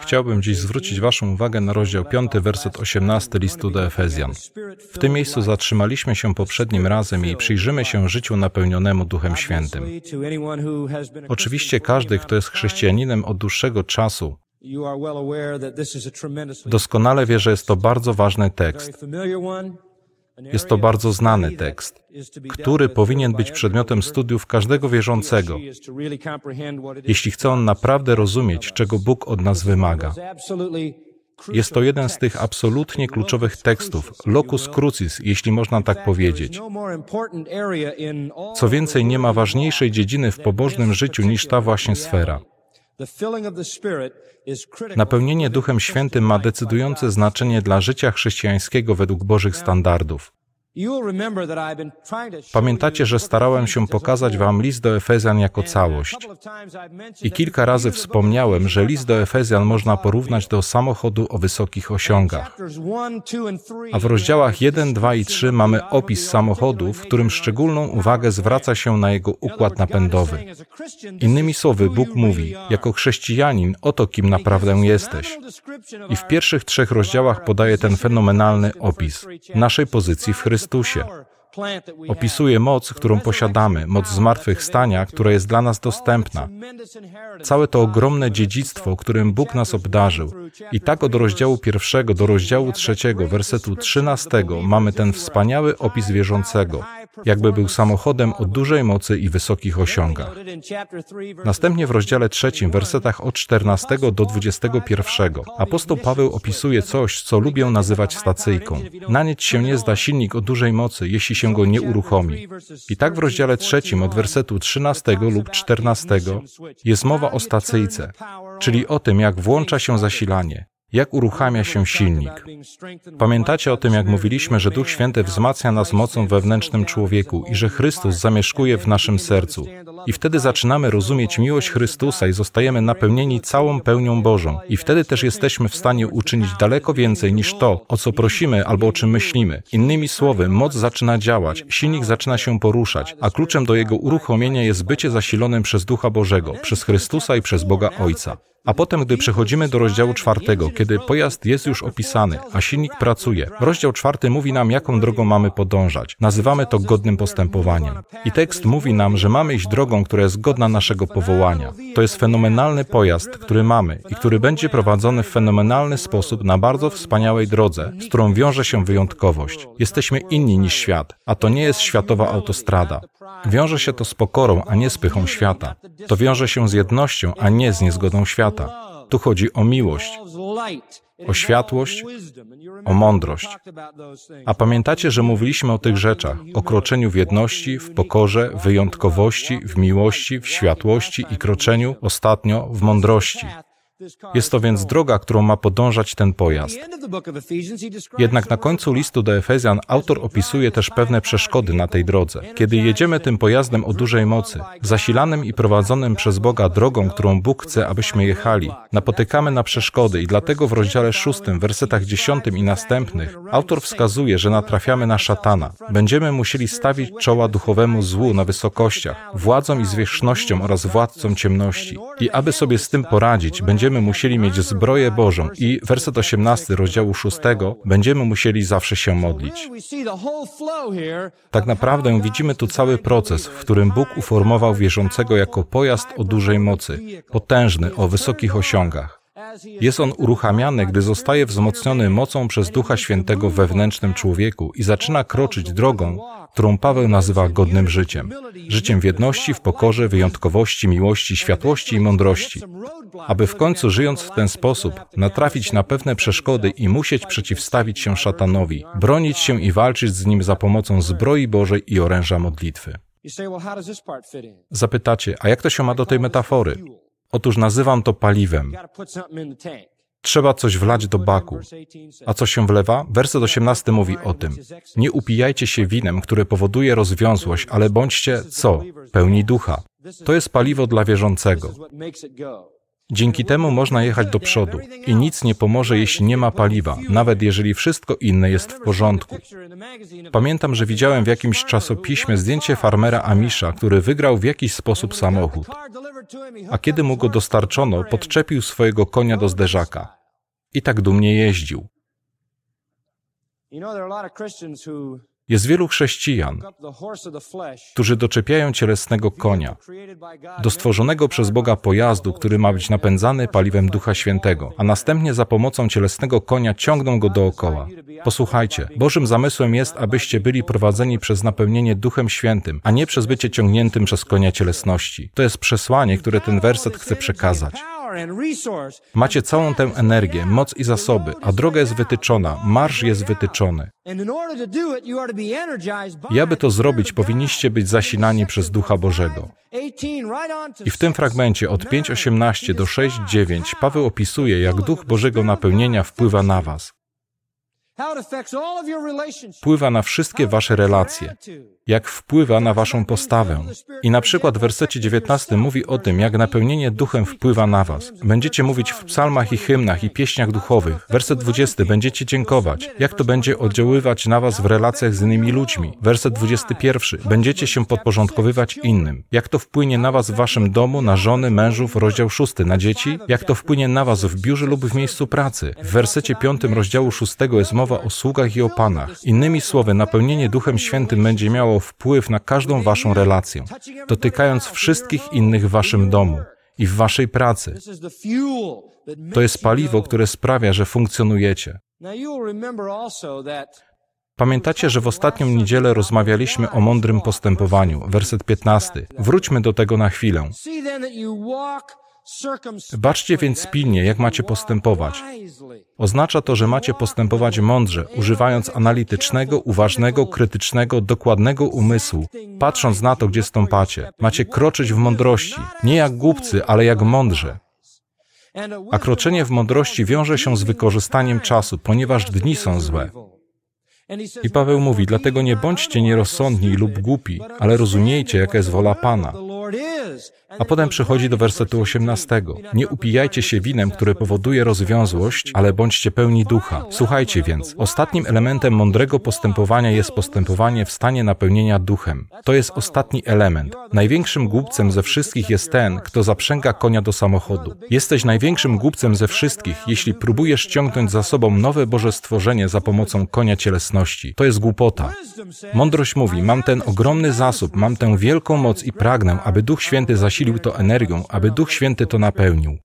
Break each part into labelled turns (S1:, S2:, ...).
S1: Chciałbym dziś zwrócić Waszą uwagę na rozdział 5, werset 18 listu do Efezjan. W tym miejscu zatrzymaliśmy się poprzednim razem i przyjrzymy się życiu napełnionemu Duchem Świętym. Oczywiście każdy, kto jest chrześcijaninem od dłuższego czasu, doskonale wie, że jest to bardzo ważny tekst. Jest to bardzo znany tekst, który powinien być przedmiotem studiów każdego wierzącego, jeśli chce on naprawdę rozumieć, czego Bóg od nas wymaga. Jest to jeden z tych absolutnie kluczowych tekstów, locus crucis, jeśli można tak powiedzieć. Co więcej, nie ma ważniejszej dziedziny w pobożnym życiu niż ta właśnie sfera. Napełnienie Duchem Świętym ma decydujące znaczenie dla życia chrześcijańskiego według Bożych standardów. Pamiętacie, że starałem się pokazać Wam list do Efezjan jako całość. I kilka razy wspomniałem, że list do Efezjan można porównać do samochodu o wysokich osiągach. A w rozdziałach 1, 2 i 3 mamy opis samochodu, w którym szczególną uwagę zwraca się na jego układ napędowy. Innymi słowy, Bóg mówi, jako chrześcijanin, oto kim naprawdę jesteś. I w pierwszych trzech rozdziałach podaje ten fenomenalny opis naszej pozycji w Chrystusie. Chrystusie. Opisuje moc, którą posiadamy, moc zmartwychwstania, która jest dla nas dostępna. Całe to ogromne dziedzictwo, którym Bóg nas obdarzył. I tak od rozdziału pierwszego do rozdziału trzeciego, wersetu trzynastego mamy ten wspaniały opis wierzącego, jakby był samochodem o dużej mocy i wysokich osiągach. Następnie w rozdziale trzecim, wersetach od 14 do 21, apostoł Paweł opisuje coś, co lubię nazywać stacyjką. Na nic się nie zda silnik o dużej mocy, jeśli się go nie uruchomi. I tak w rozdziale trzecim od wersetu 13 lub 14 jest mowa o stacyjce, czyli o tym, jak włącza się zasilanie jak uruchamia się silnik. Pamiętacie o tym, jak mówiliśmy, że Duch Święty wzmacnia nas mocą wewnętrznym człowieku i że Chrystus zamieszkuje w naszym sercu. I wtedy zaczynamy rozumieć miłość Chrystusa i zostajemy napełnieni całą pełnią Bożą. I wtedy też jesteśmy w stanie uczynić daleko więcej niż to, o co prosimy albo o czym myślimy. Innymi słowy, moc zaczyna działać, silnik zaczyna się poruszać, a kluczem do jego uruchomienia jest bycie zasilonym przez Ducha Bożego, przez Chrystusa i przez Boga Ojca. A potem, gdy przechodzimy do rozdziału czwartego, kiedy pojazd jest już opisany, a silnik pracuje, rozdział czwarty mówi nam, jaką drogą mamy podążać. Nazywamy to godnym postępowaniem. I tekst mówi nam, że mamy iść drogą, która jest godna naszego powołania. To jest fenomenalny pojazd, który mamy i który będzie prowadzony w fenomenalny sposób na bardzo wspaniałej drodze, z którą wiąże się wyjątkowość. Jesteśmy inni niż świat, a to nie jest światowa autostrada. Wiąże się to z pokorą, a nie z pychą świata. To wiąże się z jednością, a nie z niezgodą świata. Tu chodzi o miłość, o światłość, o mądrość. A pamiętacie, że mówiliśmy o tych rzeczach, o kroczeniu w jedności, w pokorze, wyjątkowości, w miłości, w światłości i kroczeniu ostatnio w mądrości. Jest to więc droga, którą ma podążać ten pojazd. Jednak na końcu listu do Efezjan autor opisuje też pewne przeszkody na tej drodze. Kiedy jedziemy tym pojazdem o dużej mocy, zasilanym i prowadzonym przez Boga drogą, którą Bóg chce, abyśmy jechali, napotykamy na przeszkody i dlatego w rozdziale szóstym, wersetach dziesiątym i następnych, autor wskazuje, że natrafiamy na szatana. Będziemy musieli stawić czoła duchowemu złu na wysokościach, władzom i zwierzchnościom oraz władcom ciemności. I aby sobie z tym poradzić, będziemy będziemy musieli mieć zbroję Bożą i werset 18 rozdziału 6 będziemy musieli zawsze się modlić. Tak naprawdę widzimy tu cały proces, w którym Bóg uformował wierzącego jako pojazd o dużej mocy, potężny, o wysokich osiągach. Jest on uruchamiany, gdy zostaje wzmocniony mocą przez Ducha Świętego w wewnętrznym człowieku i zaczyna kroczyć drogą, którą Paweł nazywa godnym życiem. Życiem w jedności, w pokorze, wyjątkowości, miłości, światłości i mądrości. Aby w końcu żyjąc w ten sposób natrafić na pewne przeszkody i musieć przeciwstawić się szatanowi, bronić się i walczyć z nim za pomocą zbroi Bożej i oręża modlitwy. Zapytacie, a jak to się ma do tej metafory? Otóż nazywam to paliwem. Trzeba coś wlać do baku. A co się wlewa? Werset 18 mówi o tym. Nie upijajcie się winem, które powoduje rozwiązłość, ale bądźcie co? Pełni ducha. To jest paliwo dla wierzącego. Dzięki temu można jechać do przodu i nic nie pomoże, jeśli nie ma paliwa, nawet jeżeli wszystko inne jest w porządku. Pamiętam, że widziałem w jakimś czasopiśmie zdjęcie farmera Amisha, który wygrał w jakiś sposób samochód. A kiedy mu go dostarczono, podczepił swojego konia do zderzaka. I tak dumnie jeździł. Jest wielu chrześcijan, którzy doczepiają cielesnego konia, do stworzonego przez Boga pojazdu, który ma być napędzany paliwem Ducha Świętego, a następnie za pomocą cielesnego konia ciągną go dookoła. Posłuchajcie, Bożym zamysłem jest, abyście byli prowadzeni przez napełnienie Duchem Świętym, a nie przez bycie ciągniętym przez konia cielesności. To jest przesłanie, które ten werset chce przekazać. Macie całą tę energię, moc i zasoby, a droga jest wytyczona, marsz jest wytyczony. I aby to zrobić, powinniście być zasilani przez Ducha Bożego. I w tym fragmencie od 5.18 do 6.9 Paweł opisuje, jak Duch Bożego napełnienia wpływa na Was. Wpływa na wszystkie wasze relacje, jak wpływa na waszą postawę. I na przykład w wersecie 19 mówi o tym, jak napełnienie duchem wpływa na was. Będziecie mówić w psalmach i hymnach i pieśniach duchowych. Werset 20 będziecie dziękować. Jak to będzie oddziaływać na was w relacjach z innymi ludźmi? Werset 21 będziecie się podporządkowywać innym. Jak to wpłynie na was w waszym domu, na żony, mężów? Rozdział 6 na dzieci? Jak to wpłynie na was w biurze lub w miejscu pracy? W wersecie 5 rozdziału 6 jest mowa o sługach i o panach. Innymi słowy, napełnienie Duchem Świętym będzie miało wpływ na każdą waszą relację, dotykając wszystkich innych w waszym domu i w waszej pracy. To jest paliwo, które sprawia, że funkcjonujecie. Pamiętacie, że w ostatnią niedzielę rozmawialiśmy o mądrym postępowaniu, werset 15. Wróćmy do tego na chwilę. Baczcie więc pilnie, jak macie postępować. Oznacza to, że macie postępować mądrze, używając analitycznego, uważnego, krytycznego, dokładnego umysłu, patrząc na to, gdzie stąpacie. Macie kroczyć w mądrości, nie jak głupcy, ale jak mądrze. A kroczenie w mądrości wiąże się z wykorzystaniem czasu, ponieważ dni są złe. I Paweł mówi, dlatego nie bądźcie nierozsądni lub głupi, ale rozumiejcie, jaka jest wola Pana. A potem przychodzi do wersetu 18. Nie upijajcie się winem, które powoduje rozwiązłość, ale bądźcie pełni ducha. Słuchajcie więc, ostatnim elementem mądrego postępowania jest postępowanie w stanie napełnienia duchem. To jest ostatni element. Największym głupcem ze wszystkich jest ten, kto zaprzęga konia do samochodu. Jesteś największym głupcem ze wszystkich, jeśli próbujesz ciągnąć za sobą nowe Boże stworzenie za pomocą konia cielesności. To jest głupota. Mądrość mówi, mam ten ogromny zasób, mam tę wielką moc i pragnę, aby Duch Święty zasilił to energią, aby Duch Święty to napełnił.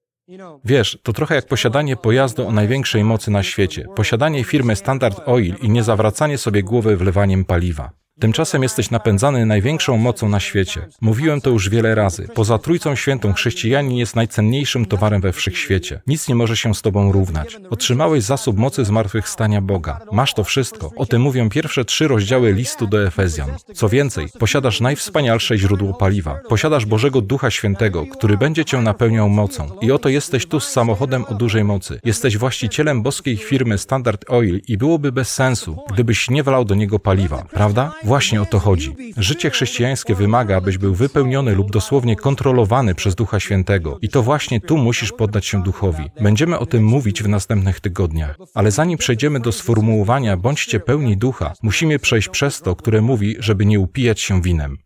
S1: Wiesz, to trochę jak posiadanie pojazdu o największej mocy na świecie, posiadanie firmy Standard Oil i nie zawracanie sobie głowy wlewaniem paliwa. Tymczasem jesteś napędzany największą mocą na świecie. Mówiłem to już wiele razy. Poza Trójcą Świętą chrześcijanin jest najcenniejszym towarem we wszechświecie. Nic nie może się z tobą równać. Otrzymałeś zasób mocy zmartwychwstania Boga. Masz to wszystko. O tym mówią pierwsze trzy rozdziały listu do Efezjan. Co więcej, posiadasz najwspanialsze źródło paliwa. Posiadasz Bożego Ducha Świętego, który będzie cię napełniał mocą. I oto jesteś tu z samochodem o dużej mocy. Jesteś właścicielem boskiej firmy Standard Oil i byłoby bez sensu, gdybyś nie wlał do niego paliwa, prawda? Właśnie o to chodzi. Życie chrześcijańskie wymaga, abyś był wypełniony lub dosłownie kontrolowany przez Ducha Świętego. I to właśnie tu musisz poddać się Duchowi. Będziemy o tym mówić w następnych tygodniach. Ale zanim przejdziemy do sformułowania bądźcie pełni Ducha, musimy przejść przez to, które mówi, żeby nie upijać się winem.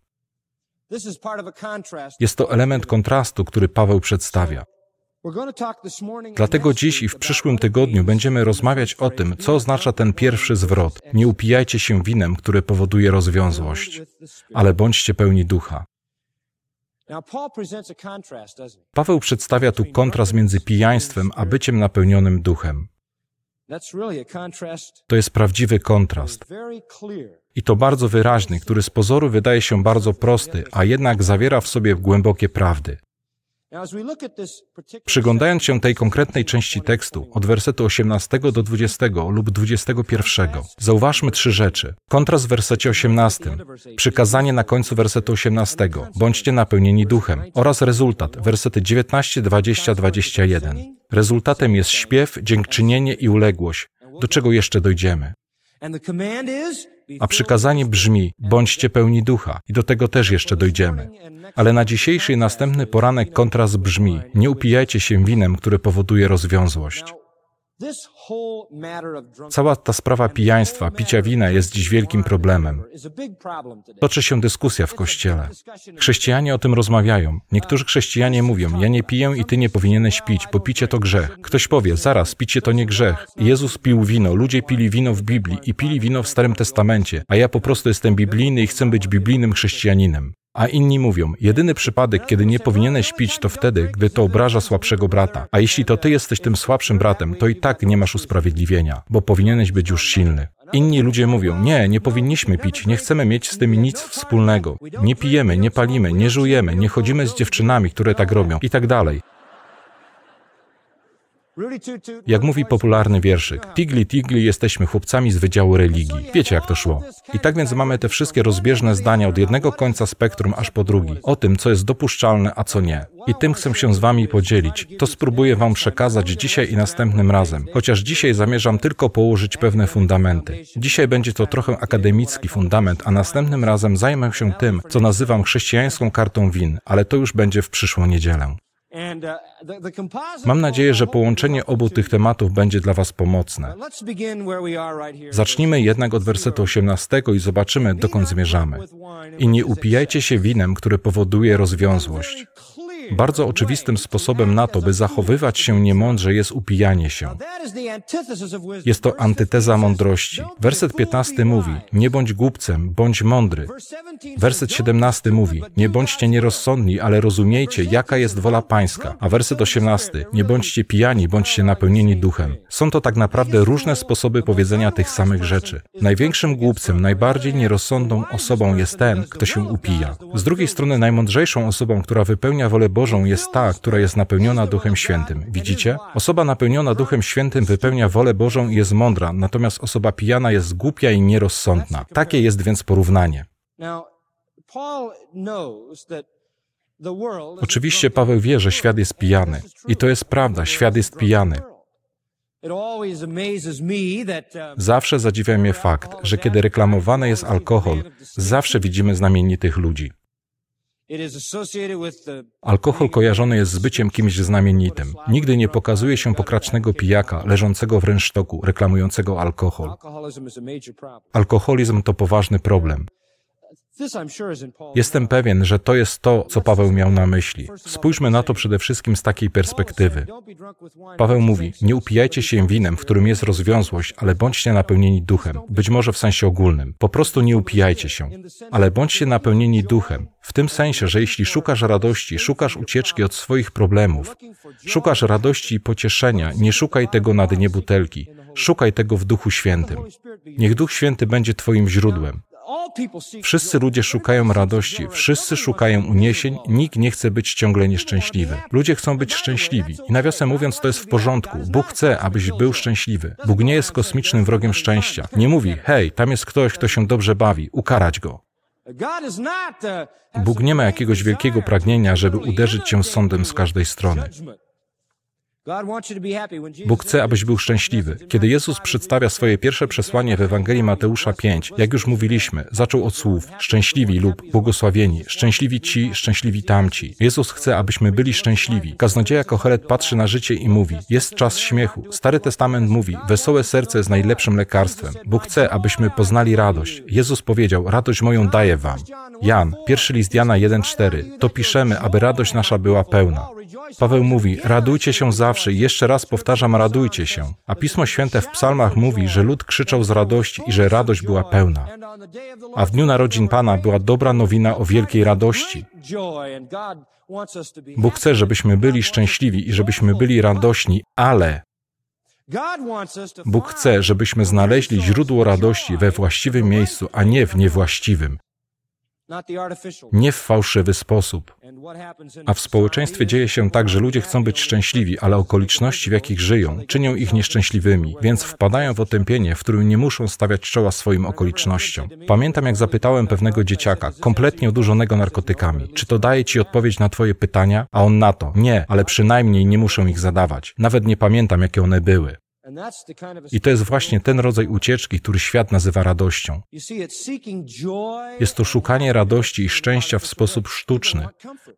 S1: Jest to element kontrastu, który Paweł przedstawia. Dlatego dziś i w przyszłym tygodniu będziemy rozmawiać o tym, co oznacza ten pierwszy zwrot. Nie upijajcie się winem, które powoduje rozwiązłość, ale bądźcie pełni ducha. Paweł przedstawia tu kontrast między pijaństwem a byciem napełnionym duchem. To jest prawdziwy kontrast. I to bardzo wyraźny, który z pozoru wydaje się bardzo prosty, a jednak zawiera w sobie głębokie prawdy. Przyglądając się tej konkretnej części tekstu, od wersetu 18 do 20 lub 21, zauważmy trzy rzeczy. Kontrast w wersecie 18, przykazanie na końcu wersetu 18, bądźcie napełnieni duchem, oraz rezultat, wersety 19, 20, 21. Rezultatem jest śpiew, dziękczynienie i uległość, do czego jeszcze dojdziemy. A przykazanie brzmi: bądźcie pełni ducha, i do tego też jeszcze dojdziemy. Ale na dzisiejszy i następny poranek kontrast brzmi: nie upijajcie się winem, które powoduje rozwiązłość. Cała ta sprawa pijaństwa, picia wina jest dziś wielkim problemem. Toczy się dyskusja w kościele. Chrześcijanie o tym rozmawiają. Niektórzy chrześcijanie mówią: Ja nie piję i ty nie powinieneś pić, bo picie to grzech. Ktoś powie: Zaraz, picie to nie grzech. Jezus pił wino, ludzie pili wino w Biblii i pili wino w Starym Testamencie, a ja po prostu jestem biblijny i chcę być biblijnym chrześcijaninem. A inni mówią, jedyny przypadek, kiedy nie powinieneś pić, to wtedy, gdy to obraża słabszego brata. A jeśli to ty jesteś tym słabszym bratem, to i tak nie masz usprawiedliwienia, bo powinieneś być już silny. Inni ludzie mówią, nie, nie powinniśmy pić, nie chcemy mieć z tym nic wspólnego. Nie pijemy, nie palimy, nie żujemy, nie chodzimy z dziewczynami, które tak robią i tak dalej. Jak mówi popularny wierszyk, Tigli, Tigli, jesteśmy chłopcami z Wydziału Religii. Wiecie, jak to szło. I tak więc mamy te wszystkie rozbieżne zdania od jednego końca spektrum aż po drugi, o tym, co jest dopuszczalne, a co nie. I tym chcę się z wami podzielić. To spróbuję wam przekazać dzisiaj i następnym razem, chociaż dzisiaj zamierzam tylko położyć pewne fundamenty. Dzisiaj będzie to trochę akademicki fundament, a następnym razem zajmę się tym, co nazywam chrześcijańską kartą win, ale to już będzie w przyszłą niedzielę. Uh, Mam nadzieję, że połączenie obu tych tematów będzie dla Was pomocne. Zacznijmy jednak od wersetu 18 i zobaczymy, dokąd zmierzamy. I nie upijajcie się winem, które powoduje rozwiązłość. Bardzo oczywistym sposobem na to, by zachowywać się niemądrze, jest upijanie się. Jest to antyteza mądrości. Werset 15 mówi: Nie bądź głupcem, bądź mądry. Werset 17 mówi: Nie bądźcie nierozsądni, ale rozumiejcie, jaka jest wola Pańska. A werset 18: Nie bądźcie pijani, bądźcie napełnieni duchem. Są to tak naprawdę różne sposoby powiedzenia tych samych rzeczy. Największym głupcem, najbardziej nierozsądną osobą jest ten, kto się upija. Z drugiej strony, najmądrzejszą osobą, która wypełnia wolę Bożą, Bożą jest ta, która jest napełniona Duchem Świętym. Widzicie? Osoba napełniona Duchem Świętym wypełnia wolę Bożą i jest mądra, natomiast osoba pijana jest głupia i nierozsądna. Takie jest więc porównanie. Oczywiście Paweł wie, że świat jest pijany. I to jest prawda, świat jest pijany. Zawsze zadziwia mnie fakt, że kiedy reklamowany jest alkohol, zawsze widzimy znamienitych ludzi. Alkohol kojarzony jest z byciem kimś znamienitym. Nigdy nie pokazuje się pokracznego pijaka, leżącego w rynsztoku, reklamującego alkohol. Alkoholizm to poważny problem. Jestem pewien, że to jest to, co Paweł miał na myśli. Spójrzmy na to przede wszystkim z takiej perspektywy. Paweł mówi: Nie upijajcie się winem, w którym jest rozwiązłość, ale bądźcie napełnieni duchem, być może w sensie ogólnym. Po prostu nie upijajcie się, ale bądźcie napełnieni duchem. W tym sensie, że jeśli szukasz radości, szukasz ucieczki od swoich problemów, szukasz radości i pocieszenia, nie szukaj tego na dnie butelki. Szukaj tego w Duchu Świętym. Niech Duch Święty będzie Twoim źródłem. Wszyscy ludzie szukają radości, wszyscy szukają uniesień, nikt nie chce być ciągle nieszczęśliwy. Ludzie chcą być szczęśliwi. I nawiasem mówiąc, to jest w porządku. Bóg chce, abyś był szczęśliwy. Bóg nie jest kosmicznym wrogiem szczęścia. Nie mówi, hej, tam jest ktoś, kto się dobrze bawi, ukarać go. Bóg nie ma jakiegoś wielkiego pragnienia, żeby uderzyć cię sądem z każdej strony. Bóg chce, abyś był szczęśliwy. Kiedy Jezus przedstawia swoje pierwsze przesłanie w Ewangelii Mateusza 5, jak już mówiliśmy, zaczął od słów szczęśliwi lub błogosławieni, szczęśliwi ci, szczęśliwi tamci. Jezus chce, abyśmy byli szczęśliwi. Kaznodzieja Kohelet patrzy na życie i mówi, jest czas śmiechu. Stary Testament mówi, wesołe serce jest najlepszym lekarstwem. Bóg chce, abyśmy poznali radość. Jezus powiedział, radość moją daję wam. Jan, pierwszy list Jana 1,4. To piszemy, aby radość nasza była pełna. Paweł mówi, radujcie się zawsze i jeszcze raz powtarzam, radujcie się. A Pismo Święte w psalmach mówi, że lud krzyczał z radości i że radość była pełna. A w dniu narodzin Pana była dobra nowina o wielkiej radości. Bóg chce, żebyśmy byli szczęśliwi i żebyśmy byli radośni, ale Bóg chce, żebyśmy znaleźli źródło radości we właściwym miejscu, a nie w niewłaściwym nie w fałszywy sposób. A w społeczeństwie dzieje się tak, że ludzie chcą być szczęśliwi, ale okoliczności, w jakich żyją, czynią ich nieszczęśliwymi, więc wpadają w otępienie, w którym nie muszą stawiać czoła swoim okolicznościom. Pamiętam, jak zapytałem pewnego dzieciaka, kompletnie odurzonego narkotykami, czy to daje ci odpowiedź na twoje pytania? A on na to, nie, ale przynajmniej nie muszę ich zadawać. Nawet nie pamiętam, jakie one były. I to jest właśnie ten rodzaj ucieczki, który świat nazywa radością. Jest to szukanie radości i szczęścia w sposób sztuczny.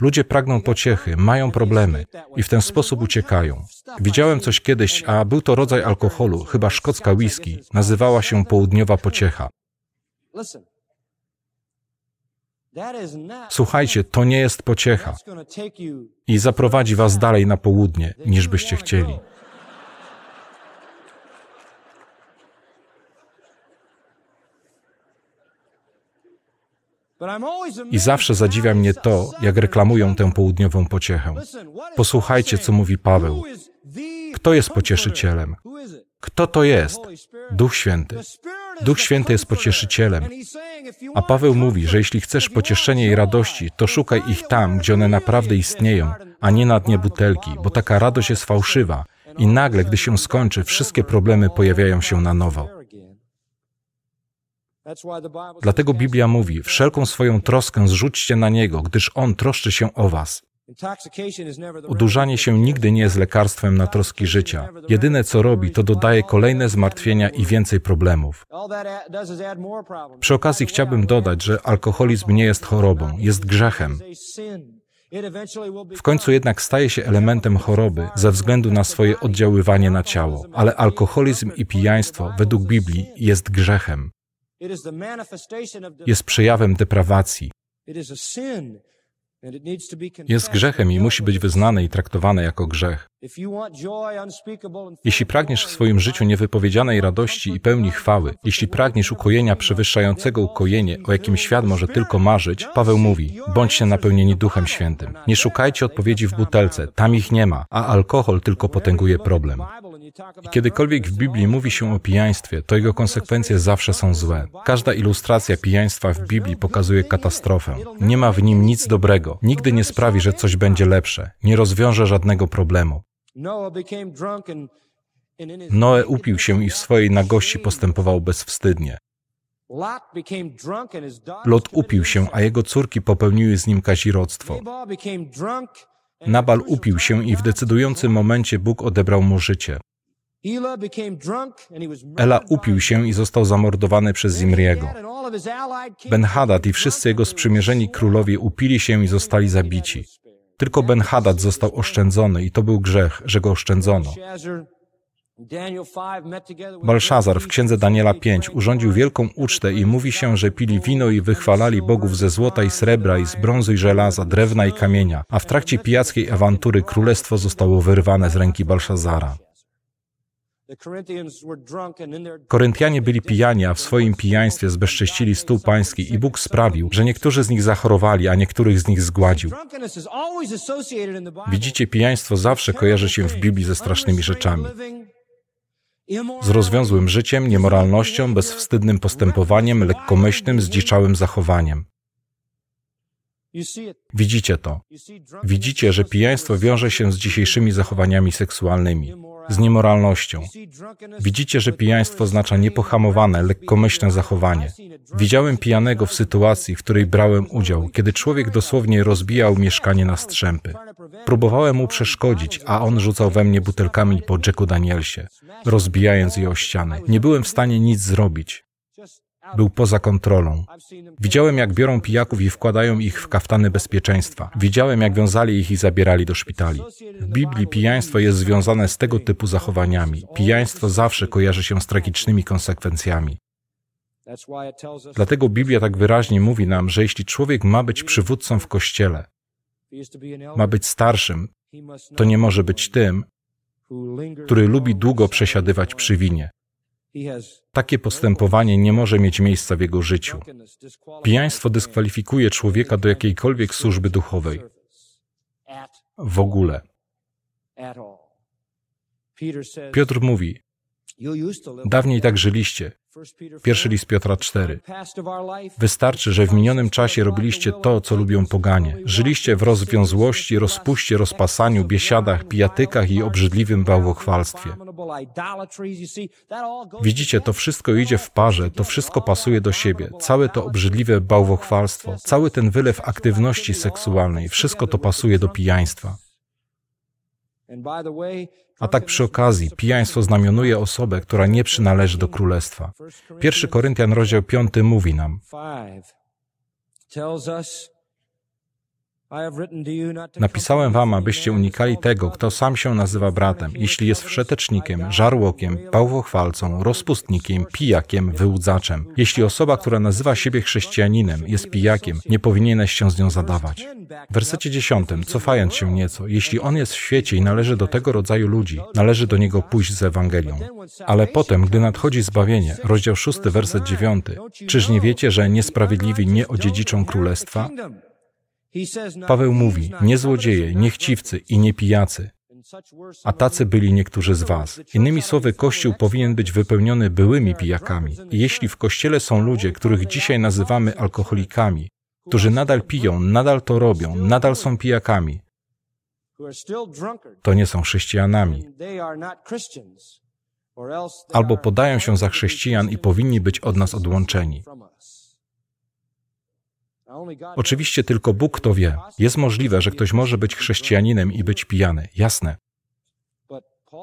S1: Ludzie pragną pociechy, mają problemy i w ten sposób uciekają. Widziałem coś kiedyś, a był to rodzaj alkoholu, chyba szkocka whisky. Nazywała się południowa pociecha. Słuchajcie, to nie jest pociecha i zaprowadzi was dalej na południe, niż byście chcieli. I zawsze zadziwia mnie to, jak reklamują tę południową pociechę. Posłuchajcie, co mówi Paweł. Kto jest pocieszycielem? Kto to jest? Duch Święty. Duch Święty jest pocieszycielem. A Paweł mówi, że jeśli chcesz pocieszenia i radości, to szukaj ich tam, gdzie one naprawdę istnieją, a nie na dnie butelki, bo taka radość jest fałszywa. I nagle, gdy się skończy, wszystkie problemy pojawiają się na nowo. Dlatego Biblia mówi: Wszelką swoją troskę zrzućcie na Niego, gdyż On troszczy się o Was. Udurzanie się nigdy nie jest lekarstwem na troski życia. Jedyne co robi, to dodaje kolejne zmartwienia i więcej problemów. Przy okazji chciałbym dodać, że alkoholizm nie jest chorobą, jest grzechem. W końcu jednak staje się elementem choroby ze względu na swoje oddziaływanie na ciało, ale alkoholizm i pijaństwo według Biblii jest grzechem. Jest przejawem deprawacji. Jest grzechem i musi być wyznane i traktowane jako grzech. Jeśli pragniesz w swoim życiu niewypowiedzianej radości i pełni chwały, jeśli pragniesz ukojenia przewyższającego ukojenie, o jakim świat może tylko marzyć, Paweł mówi: bądźcie napełnieni Duchem Świętym. Nie szukajcie odpowiedzi w butelce, tam ich nie ma, a alkohol tylko potęguje problem. I kiedykolwiek w Biblii mówi się o pijaństwie, to jego konsekwencje zawsze są złe. Każda ilustracja pijaństwa w Biblii pokazuje katastrofę. Nie ma w nim nic dobrego. Nigdy nie sprawi, że coś będzie lepsze. Nie rozwiąże żadnego problemu. Noe upił się i w swojej nagości postępował bezwstydnie. Lot upił się, a jego córki popełniły z nim kazirodztwo. Nabal upił się i w decydującym momencie Bóg odebrał mu życie. Ela upił się i został zamordowany przez Zimriego. Ben-Hadad i wszyscy jego sprzymierzeni królowie upili się i zostali zabici. Tylko Ben-Hadad został oszczędzony i to był grzech, że go oszczędzono. Balszazar w księdze Daniela 5 urządził wielką ucztę i mówi się, że pili wino i wychwalali bogów ze złota i srebra i z brązu i żelaza, drewna i kamienia, a w trakcie pijackiej awantury królestwo zostało wyrwane z ręki Balszazara. Koryntianie byli pijani, a w swoim pijaństwie zbezcześcili stół pański i Bóg sprawił, że niektórzy z nich zachorowali, a niektórych z nich zgładził. Widzicie, pijaństwo zawsze kojarzy się w Biblii ze strasznymi rzeczami. Z rozwiązłym życiem, niemoralnością, bezwstydnym postępowaniem, lekkomyślnym, zdziczałym zachowaniem. Widzicie to. Widzicie, że pijaństwo wiąże się z dzisiejszymi zachowaniami seksualnymi z niemoralnością. Widzicie, że pijaństwo oznacza niepohamowane, lekkomyślne zachowanie. Widziałem pijanego w sytuacji, w której brałem udział, kiedy człowiek dosłownie rozbijał mieszkanie na strzępy. Próbowałem mu przeszkodzić, a on rzucał we mnie butelkami po Jacku Danielsie, rozbijając je o ściany. Nie byłem w stanie nic zrobić. Był poza kontrolą. Widziałem, jak biorą pijaków i wkładają ich w kaftany bezpieczeństwa. Widziałem, jak wiązali ich i zabierali do szpitali. W Biblii pijaństwo jest związane z tego typu zachowaniami. Pijaństwo zawsze kojarzy się z tragicznymi konsekwencjami. Dlatego Biblia tak wyraźnie mówi nam, że jeśli człowiek ma być przywódcą w kościele, ma być starszym, to nie może być tym, który lubi długo przesiadywać przy winie. Takie postępowanie nie może mieć miejsca w jego życiu. Pijaństwo dyskwalifikuje człowieka do jakiejkolwiek służby duchowej. W ogóle. Piotr mówi, Dawniej tak żyliście. Pierwszy list Piotra 4. Wystarczy, że w minionym czasie robiliście to, co lubią poganie. Żyliście w rozwiązłości, rozpuście, rozpasaniu, biesiadach, pijatykach i obrzydliwym bałwochwalstwie. Widzicie, to wszystko idzie w parze, to wszystko pasuje do siebie. Całe to obrzydliwe bałwochwalstwo, cały ten wylew aktywności seksualnej, wszystko to pasuje do pijaństwa. A tak przy okazji, pijaństwo znamionuje osobę, która nie przynależy do królestwa. Pierwszy Koryntian, rozdział 5 mówi nam, Napisałem wam, abyście unikali tego, kto sam się nazywa bratem, jeśli jest wszetecznikiem, żarłokiem, pałwochwalcą, rozpustnikiem, pijakiem, wyłudzaczem. Jeśli osoba, która nazywa siebie chrześcijaninem, jest pijakiem, nie powinieneś się z nią zadawać. W wersecie dziesiątym, cofając się nieco, jeśli on jest w świecie i należy do tego rodzaju ludzi, należy do niego pójść z Ewangelią. Ale potem, gdy nadchodzi zbawienie, rozdział szósty, werset dziewiąty, czyż nie wiecie, że niesprawiedliwi nie odziedziczą królestwa? Paweł mówi, nie złodzieje, nie chciwcy i nie pijacy, a tacy byli niektórzy z was. Innymi słowy, Kościół powinien być wypełniony byłymi pijakami. I jeśli w Kościele są ludzie, których dzisiaj nazywamy alkoholikami, którzy nadal piją, nadal to robią, nadal są pijakami, to nie są chrześcijanami. Albo podają się za chrześcijan i powinni być od nas odłączeni. Oczywiście tylko Bóg to wie. Jest możliwe, że ktoś może być chrześcijaninem i być pijany. Jasne.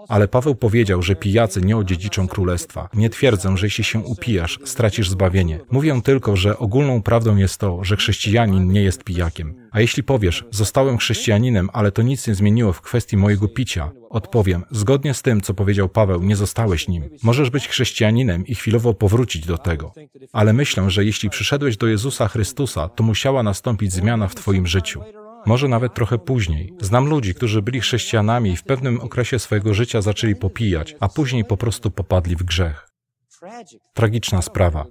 S1: Ale Paweł powiedział, że pijacy nie odziedziczą królestwa. Nie twierdzę, że jeśli się upijasz, stracisz zbawienie. Mówię tylko, że ogólną prawdą jest to, że chrześcijanin nie jest pijakiem. A jeśli powiesz, zostałem chrześcijaninem, ale to nic nie zmieniło w kwestii mojego picia, odpowiem, zgodnie z tym, co powiedział Paweł, nie zostałeś nim. Możesz być chrześcijaninem i chwilowo powrócić do tego. Ale myślę, że jeśli przyszedłeś do Jezusa Chrystusa, to musiała nastąpić zmiana w Twoim życiu. Może nawet trochę później. Znam ludzi, którzy byli chrześcijanami i w pewnym okresie swojego życia zaczęli popijać, a później po prostu popadli w grzech. Tragiczna sprawa.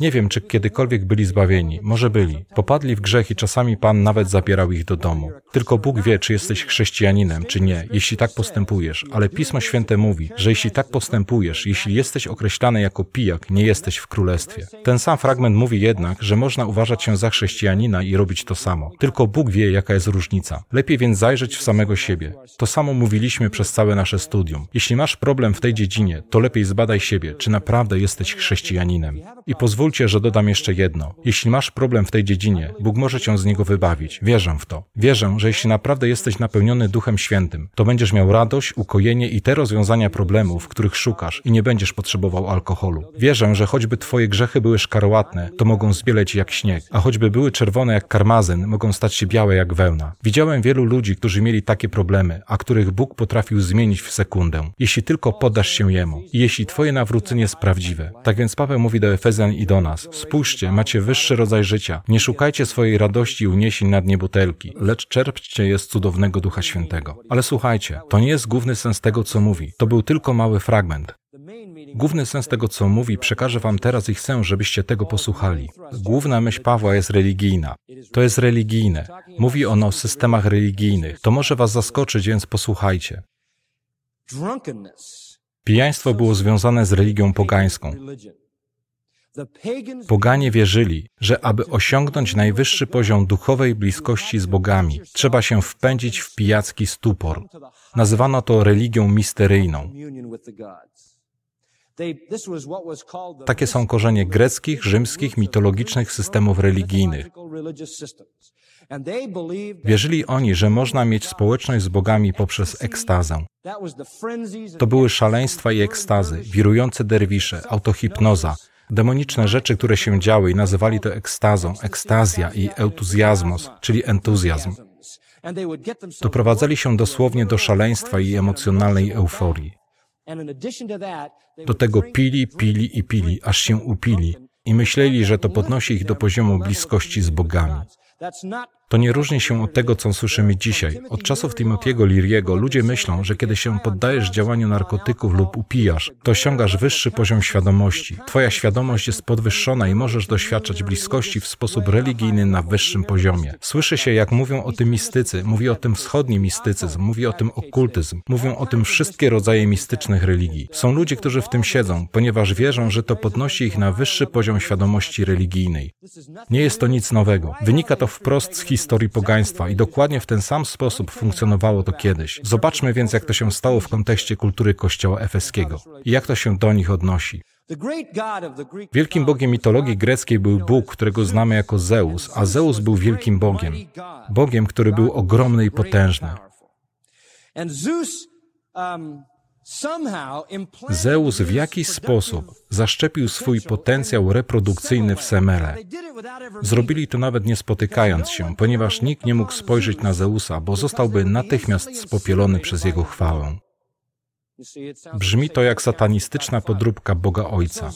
S1: Nie wiem, czy kiedykolwiek byli zbawieni. Może byli. Popadli w grzech i czasami Pan nawet zabierał ich do domu. Tylko Bóg wie, czy jesteś chrześcijaninem, czy nie, jeśli tak postępujesz. Ale Pismo Święte mówi, że jeśli tak postępujesz, jeśli jesteś określany jako pijak, nie jesteś w królestwie. Ten sam fragment mówi jednak, że można uważać się za chrześcijanina i robić to samo. Tylko Bóg wie, jaka jest różnica. Lepiej więc zajrzeć w samego siebie. To samo mówiliśmy przez całe nasze studium. Jeśli masz problem w tej dziedzinie, to lepiej zbadaj siebie, czy naprawdę jesteś chrześcijaninem. I pozwól Pozwólcie, że dodam jeszcze jedno. Jeśli masz problem w tej dziedzinie, Bóg może cię z niego wybawić. Wierzę w to. Wierzę, że jeśli naprawdę jesteś napełniony Duchem Świętym, to będziesz miał radość, ukojenie i te rozwiązania problemów, których szukasz i nie będziesz potrzebował alkoholu. Wierzę, że choćby twoje grzechy były szkarłatne, to mogą zbieleć jak śnieg, a choćby były czerwone jak karmazyn, mogą stać się białe jak wełna. Widziałem wielu ludzi, którzy mieli takie problemy, a których Bóg potrafił zmienić w sekundę, jeśli tylko podasz się Jemu i jeśli twoje nawrócenie jest prawdziwe. Tak więc Paweł mówi do Efezjan i do nas. Spójrzcie, macie wyższy rodzaj życia. Nie szukajcie swojej radości i uniesień na dnie butelki, lecz czerpcie je z cudownego Ducha Świętego. Ale słuchajcie, to nie jest główny sens tego, co mówi. To był tylko mały fragment. Główny sens tego, co mówi, przekażę wam teraz i chcę, żebyście tego posłuchali. Główna myśl Pawła jest religijna. To jest religijne. Mówi ono o systemach religijnych. To może was zaskoczyć, więc posłuchajcie. Pijaństwo było związane z religią pogańską. Poganie wierzyli, że aby osiągnąć najwyższy poziom duchowej bliskości z bogami, trzeba się wpędzić w pijacki stupor. Nazywano to religią misteryjną. Takie są korzenie greckich, rzymskich, mitologicznych systemów religijnych. Wierzyli oni, że można mieć społeczność z bogami poprzez ekstazę. To były szaleństwa i ekstazy, wirujące derwisze, autohipnoza, demoniczne rzeczy, które się działy i nazywali to ekstazą, ekstazja i eutuzjazmos, czyli entuzjazm. Doprowadzali się dosłownie do szaleństwa i emocjonalnej euforii. Do tego pili, pili i pili, aż się upili i myśleli, że to podnosi ich do poziomu bliskości z bogami. To nie różni się od tego, co słyszymy dzisiaj. Od czasów Timotiego Liriego ludzie myślą, że kiedy się poddajesz działaniu narkotyków lub upijasz, to osiągasz wyższy poziom świadomości. Twoja świadomość jest podwyższona i możesz doświadczać bliskości w sposób religijny na wyższym poziomie. Słyszy się, jak mówią o tym mistycy, mówi o tym wschodni mistycyzm, mówi o tym okultyzm, mówią o tym wszystkie rodzaje mistycznych religii. Są ludzie, którzy w tym siedzą, ponieważ wierzą, że to podnosi ich na wyższy poziom świadomości religijnej. Nie jest to nic nowego. Wynika to wprost z historii historii pogaństwa i dokładnie w ten sam sposób funkcjonowało to kiedyś. Zobaczmy więc, jak to się stało w kontekście kultury kościoła efeskiego i jak to się do nich odnosi. Wielkim bogiem mitologii greckiej był Bóg, którego znamy jako Zeus, a Zeus był wielkim bogiem. Bogiem, który był ogromny i potężny. Zeus w jakiś sposób zaszczepił swój potencjał reprodukcyjny w Semele. Zrobili to nawet nie spotykając się, ponieważ nikt nie mógł spojrzeć na Zeusa, bo zostałby natychmiast spopielony przez jego chwałę. Brzmi to jak satanistyczna podróbka Boga Ojca.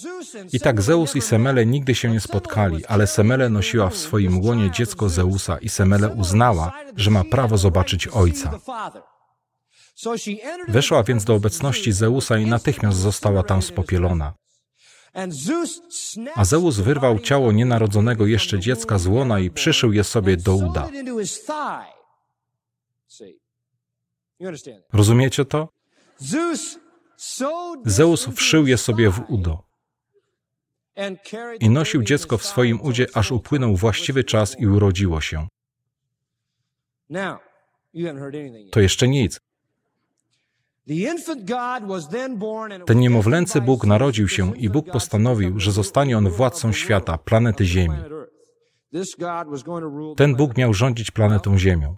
S1: I tak Zeus i Semele nigdy się nie spotkali, ale Semele nosiła w swoim łonie dziecko Zeusa i Semele uznała, że ma prawo zobaczyć Ojca. Weszła więc do obecności Zeusa i natychmiast została tam spopielona. A Zeus wyrwał ciało nienarodzonego jeszcze dziecka z łona i przyszył je sobie do uda. Rozumiecie to? Zeus wszył je sobie w udo i nosił dziecko w swoim udzie, aż upłynął właściwy czas i urodziło się. To jeszcze nic. Ten niemowlęcy Bóg narodził się i Bóg postanowił, że zostanie on władcą świata, planety Ziemi. Ten Bóg miał rządzić planetą Ziemią.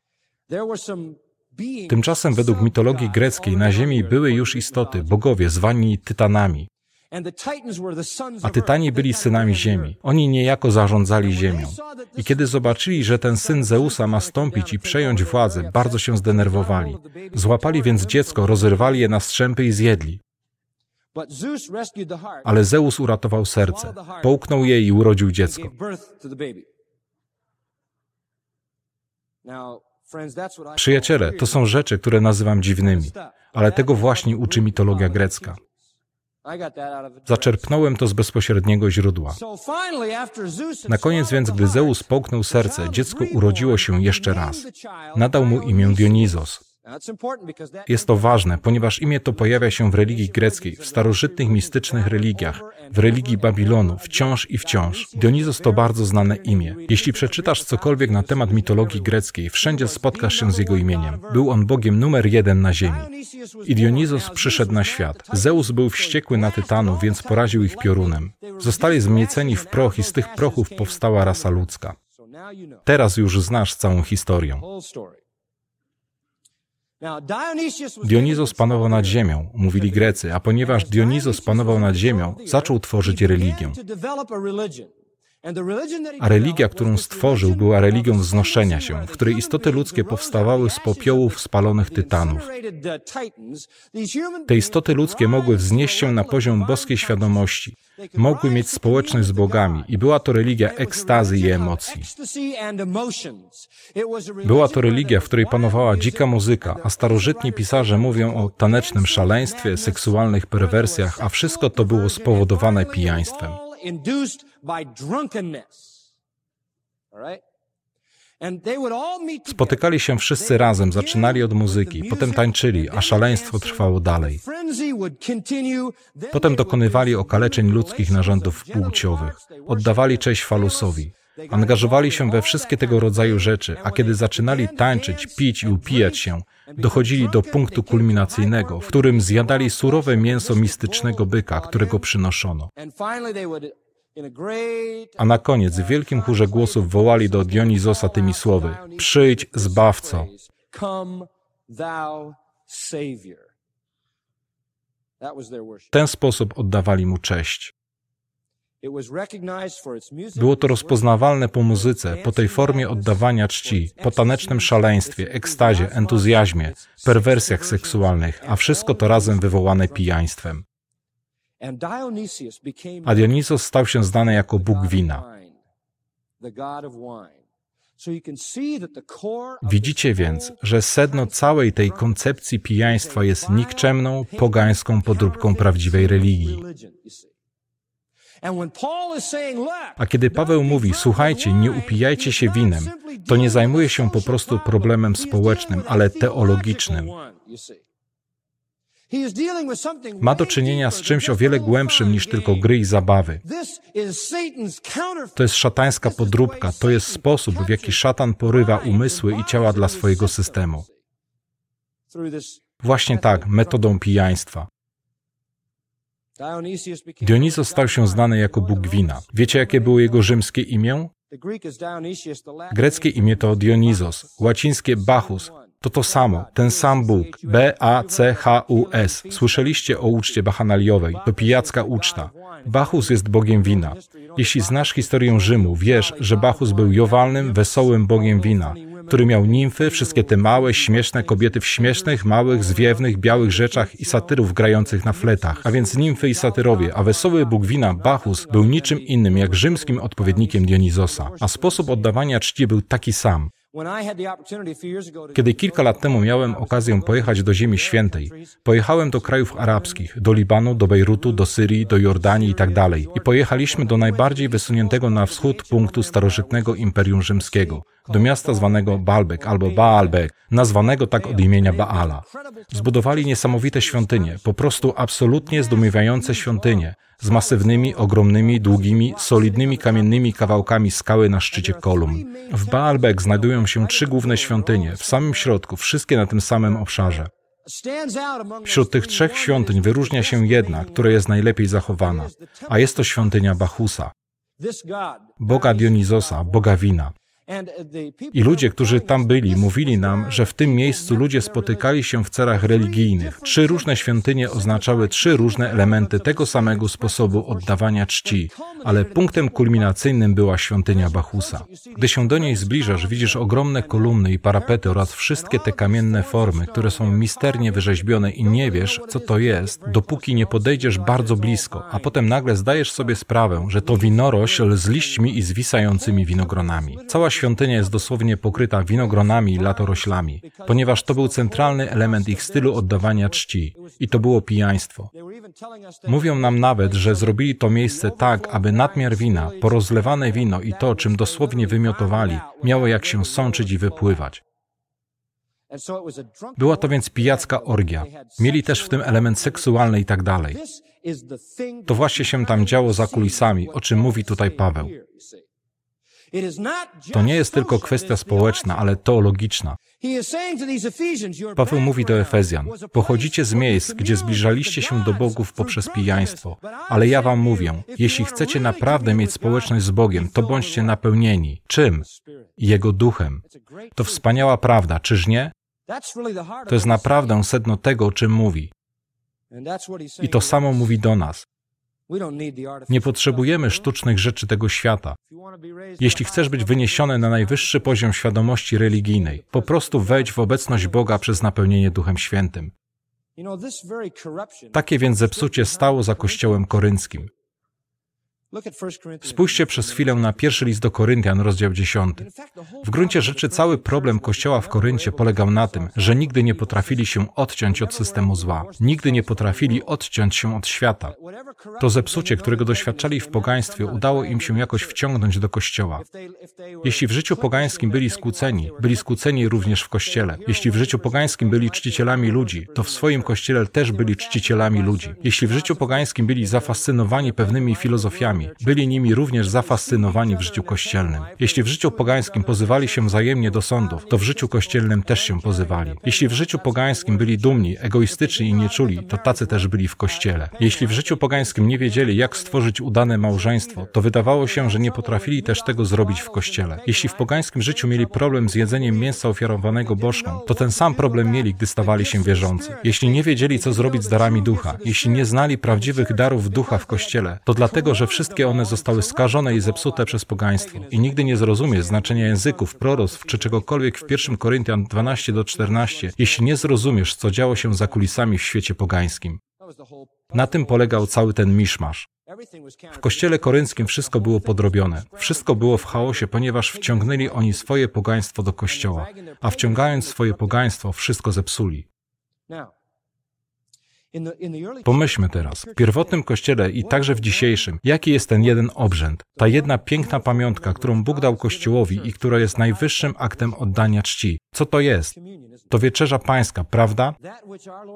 S1: Tymczasem według mitologii greckiej na Ziemi były już istoty, bogowie zwani tytanami. A Tytani byli synami Ziemi. Oni niejako zarządzali Ziemią. I kiedy zobaczyli, że ten syn Zeusa ma stąpić i przejąć władzę, bardzo się zdenerwowali. Złapali więc dziecko, rozerwali je na strzępy i zjedli. Ale Zeus uratował serce. Połknął je i urodził dziecko. Przyjaciele, to są rzeczy, które nazywam dziwnymi, ale tego właśnie uczy mitologia grecka. Zaczerpnąłem to z bezpośredniego źródła. Na koniec więc, gdy Zeus połknął serce, dziecko urodziło się jeszcze raz. Nadał mu imię Dionizos. Jest to ważne, ponieważ imię to pojawia się w religii greckiej, w starożytnych mistycznych religiach, w religii Babilonu, wciąż i wciąż. Dionizos to bardzo znane imię. Jeśli przeczytasz cokolwiek na temat mitologii greckiej, wszędzie spotkasz się z jego imieniem. Był on bogiem numer jeden na ziemi. I Dionizos przyszedł na świat. Zeus był wściekły na Tytanów, więc poraził ich piorunem. Zostali zmieceni w proch i z tych prochów powstała rasa ludzka. Teraz już znasz całą historię. Dionizos panował nad ziemią, mówili Grecy, a ponieważ Dionizos panował nad ziemią, zaczął tworzyć religię. A religia, którą stworzył, była religią wznoszenia się, w której istoty ludzkie powstawały z popiołów spalonych tytanów. Te istoty ludzkie mogły wznieść się na poziom boskiej świadomości, mogły mieć społeczność z bogami i była to religia ekstazy i emocji. Była to religia, w której panowała dzika muzyka, a starożytni pisarze mówią o tanecznym szaleństwie, seksualnych perwersjach, a wszystko to było spowodowane pijaństwem. Spotykali się wszyscy razem, zaczynali od muzyki, potem tańczyli, a szaleństwo trwało dalej. Potem dokonywali okaleczeń ludzkich narządów płciowych, oddawali cześć falusowi, angażowali się we wszystkie tego rodzaju rzeczy, a kiedy zaczynali tańczyć, pić i upijać się, dochodzili do punktu kulminacyjnego, w którym zjadali surowe mięso mistycznego byka, którego przynoszono. A na koniec w wielkim chórze głosów wołali do Dionizosa tymi słowy: Przyjdź, zbawco. W ten sposób oddawali mu cześć. Było to rozpoznawalne po muzyce, po tej formie oddawania czci, po tanecznym szaleństwie, ekstazie, entuzjazmie, perwersjach seksualnych, a wszystko to razem wywołane pijaństwem. A Dionisos stał się znany jako Bóg wina. Widzicie więc, że sedno całej tej koncepcji pijaństwa jest nikczemną, pogańską podróbką prawdziwej religii. A kiedy Paweł mówi, słuchajcie, nie upijajcie się winem, to nie zajmuje się po prostu problemem społecznym, ale teologicznym. Ma do czynienia z czymś o wiele głębszym niż tylko gry i zabawy. To jest szatańska podróbka, to jest sposób, w jaki szatan porywa umysły i ciała dla swojego systemu. Właśnie tak, metodą pijaństwa. Dionizos stał się znany jako Bóg wina. Wiecie, jakie było jego rzymskie imię? Greckie imię to Dionizos, łacińskie Bacchus, To to samo, ten sam Bóg. B-A-C-H-U-S. Słyszeliście o uczcie bachanaliowej. To pijacka uczta. Bachus jest bogiem wina. Jeśli znasz historię Rzymu, wiesz, że Bachus był jowalnym, wesołym bogiem wina który miał nimfy, wszystkie te małe, śmieszne kobiety w śmiesznych, małych, zwiewnych, białych rzeczach i satyrów grających na fletach, a więc nimfy i satyrowie, a wesoły bóg wina Bacchus był niczym innym jak rzymskim odpowiednikiem Dionizosa, a sposób oddawania czci był taki sam. Kiedy kilka lat temu miałem okazję pojechać do Ziemi Świętej, pojechałem do krajów arabskich, do Libanu, do Bejrutu, do Syrii, do Jordanii itd. Tak I pojechaliśmy do najbardziej wysuniętego na wschód punktu starożytnego Imperium Rzymskiego, do miasta zwanego Baalbek albo Baalbek, nazwanego tak od imienia Baala. Zbudowali niesamowite świątynie, po prostu absolutnie zdumiewające świątynie, z masywnymi, ogromnymi, długimi, solidnymi kamiennymi kawałkami skały na szczycie kolumn. W Baalbek znajdują się trzy główne świątynie, w samym środku, wszystkie na tym samym obszarze. Wśród tych trzech świątyń wyróżnia się jedna, która jest najlepiej zachowana, a jest to świątynia Bachusa, Boga Dionizosa, Boga wina. I ludzie, którzy tam byli, mówili nam, że w tym miejscu ludzie spotykali się w celach religijnych. Trzy różne świątynie oznaczały trzy różne elementy tego samego sposobu oddawania czci, ale punktem kulminacyjnym była świątynia Bachusa. Gdy się do niej zbliżasz, widzisz ogromne kolumny i parapety oraz wszystkie te kamienne formy, które są misternie wyrzeźbione i nie wiesz, co to jest, dopóki nie podejdziesz bardzo blisko, a potem nagle zdajesz sobie sprawę, że to winorośl z liśćmi i zwisającymi winogronami. Cała świątynia jest dosłownie pokryta winogronami i latoroślami, ponieważ to był centralny element ich stylu oddawania czci i to było pijaństwo. Mówią nam nawet, że zrobili to miejsce tak, aby nadmiar wina, porozlewane wino i to, czym dosłownie wymiotowali, miało jak się sączyć i wypływać. Była to więc pijacka orgia. Mieli też w tym element seksualny i tak dalej. To właśnie się tam działo za kulisami, o czym mówi tutaj Paweł. To nie jest tylko kwestia społeczna, ale teologiczna. Paweł mówi do Efezjan: Pochodzicie z miejsc, gdzie zbliżaliście się do bogów poprzez pijaństwo, ale ja wam mówię: jeśli chcecie naprawdę mieć społeczność z Bogiem, to bądźcie napełnieni. Czym? Jego duchem. To wspaniała prawda, czyż nie? To jest naprawdę sedno tego, o czym mówi. I to samo mówi do nas. Nie potrzebujemy sztucznych rzeczy tego świata. Jeśli chcesz być wyniesiony na najwyższy poziom świadomości religijnej, po prostu wejdź w obecność Boga przez napełnienie Duchem Świętym. Takie więc zepsucie stało za Kościołem korynckim. Spójrzcie przez chwilę na pierwszy list do Koryntian, rozdział 10. W gruncie rzeczy cały problem Kościoła w Koryncie polegał na tym, że nigdy nie potrafili się odciąć od systemu zła. Nigdy nie potrafili odciąć się od świata. To zepsucie, którego doświadczali w pogaństwie, udało im się jakoś wciągnąć do Kościoła. Jeśli w życiu pogańskim byli skłóceni, byli skłóceni również w Kościele. Jeśli w życiu pogańskim byli czcicielami ludzi, to w swoim Kościele też byli czcicielami ludzi. Jeśli w życiu pogańskim byli zafascynowani pewnymi filozofiami, byli nimi również zafascynowani w życiu kościelnym. Jeśli w życiu pogańskim pozywali się wzajemnie do sądów, to w życiu kościelnym też się pozywali. Jeśli w życiu pogańskim byli dumni, egoistyczni i nieczuli, to tacy też byli w kościele. Jeśli w życiu pogańskim nie wiedzieli, jak stworzyć udane małżeństwo, to wydawało się, że nie potrafili też tego zrobić w kościele. Jeśli w pogańskim życiu mieli problem z jedzeniem mięsa ofiarowanego bożkom, to ten sam problem mieli, gdy stawali się wierzący. Jeśli nie wiedzieli, co zrobić z darami ducha, jeśli nie znali prawdziwych darów ducha w kościele, to dlatego, że wszystko Wszystkie one zostały skażone i zepsute przez pogaństwo. I nigdy nie zrozumiesz znaczenia języków, proroctw czy czegokolwiek w 1 Koryntian 12 do 14, jeśli nie zrozumiesz, co działo się za kulisami w świecie pogańskim. Na tym polegał cały ten miszmasz. W kościele korynckim wszystko było podrobione. Wszystko było w chaosie, ponieważ wciągnęli oni swoje pogaństwo do kościoła, a wciągając swoje pogaństwo, wszystko zepsuli. Pomyślmy teraz, w pierwotnym kościele i także w dzisiejszym, jaki jest ten jeden obrzęd, ta jedna piękna pamiątka, którą Bóg dał Kościołowi i która jest najwyższym aktem oddania czci. Co to jest? To wieczerza pańska, prawda?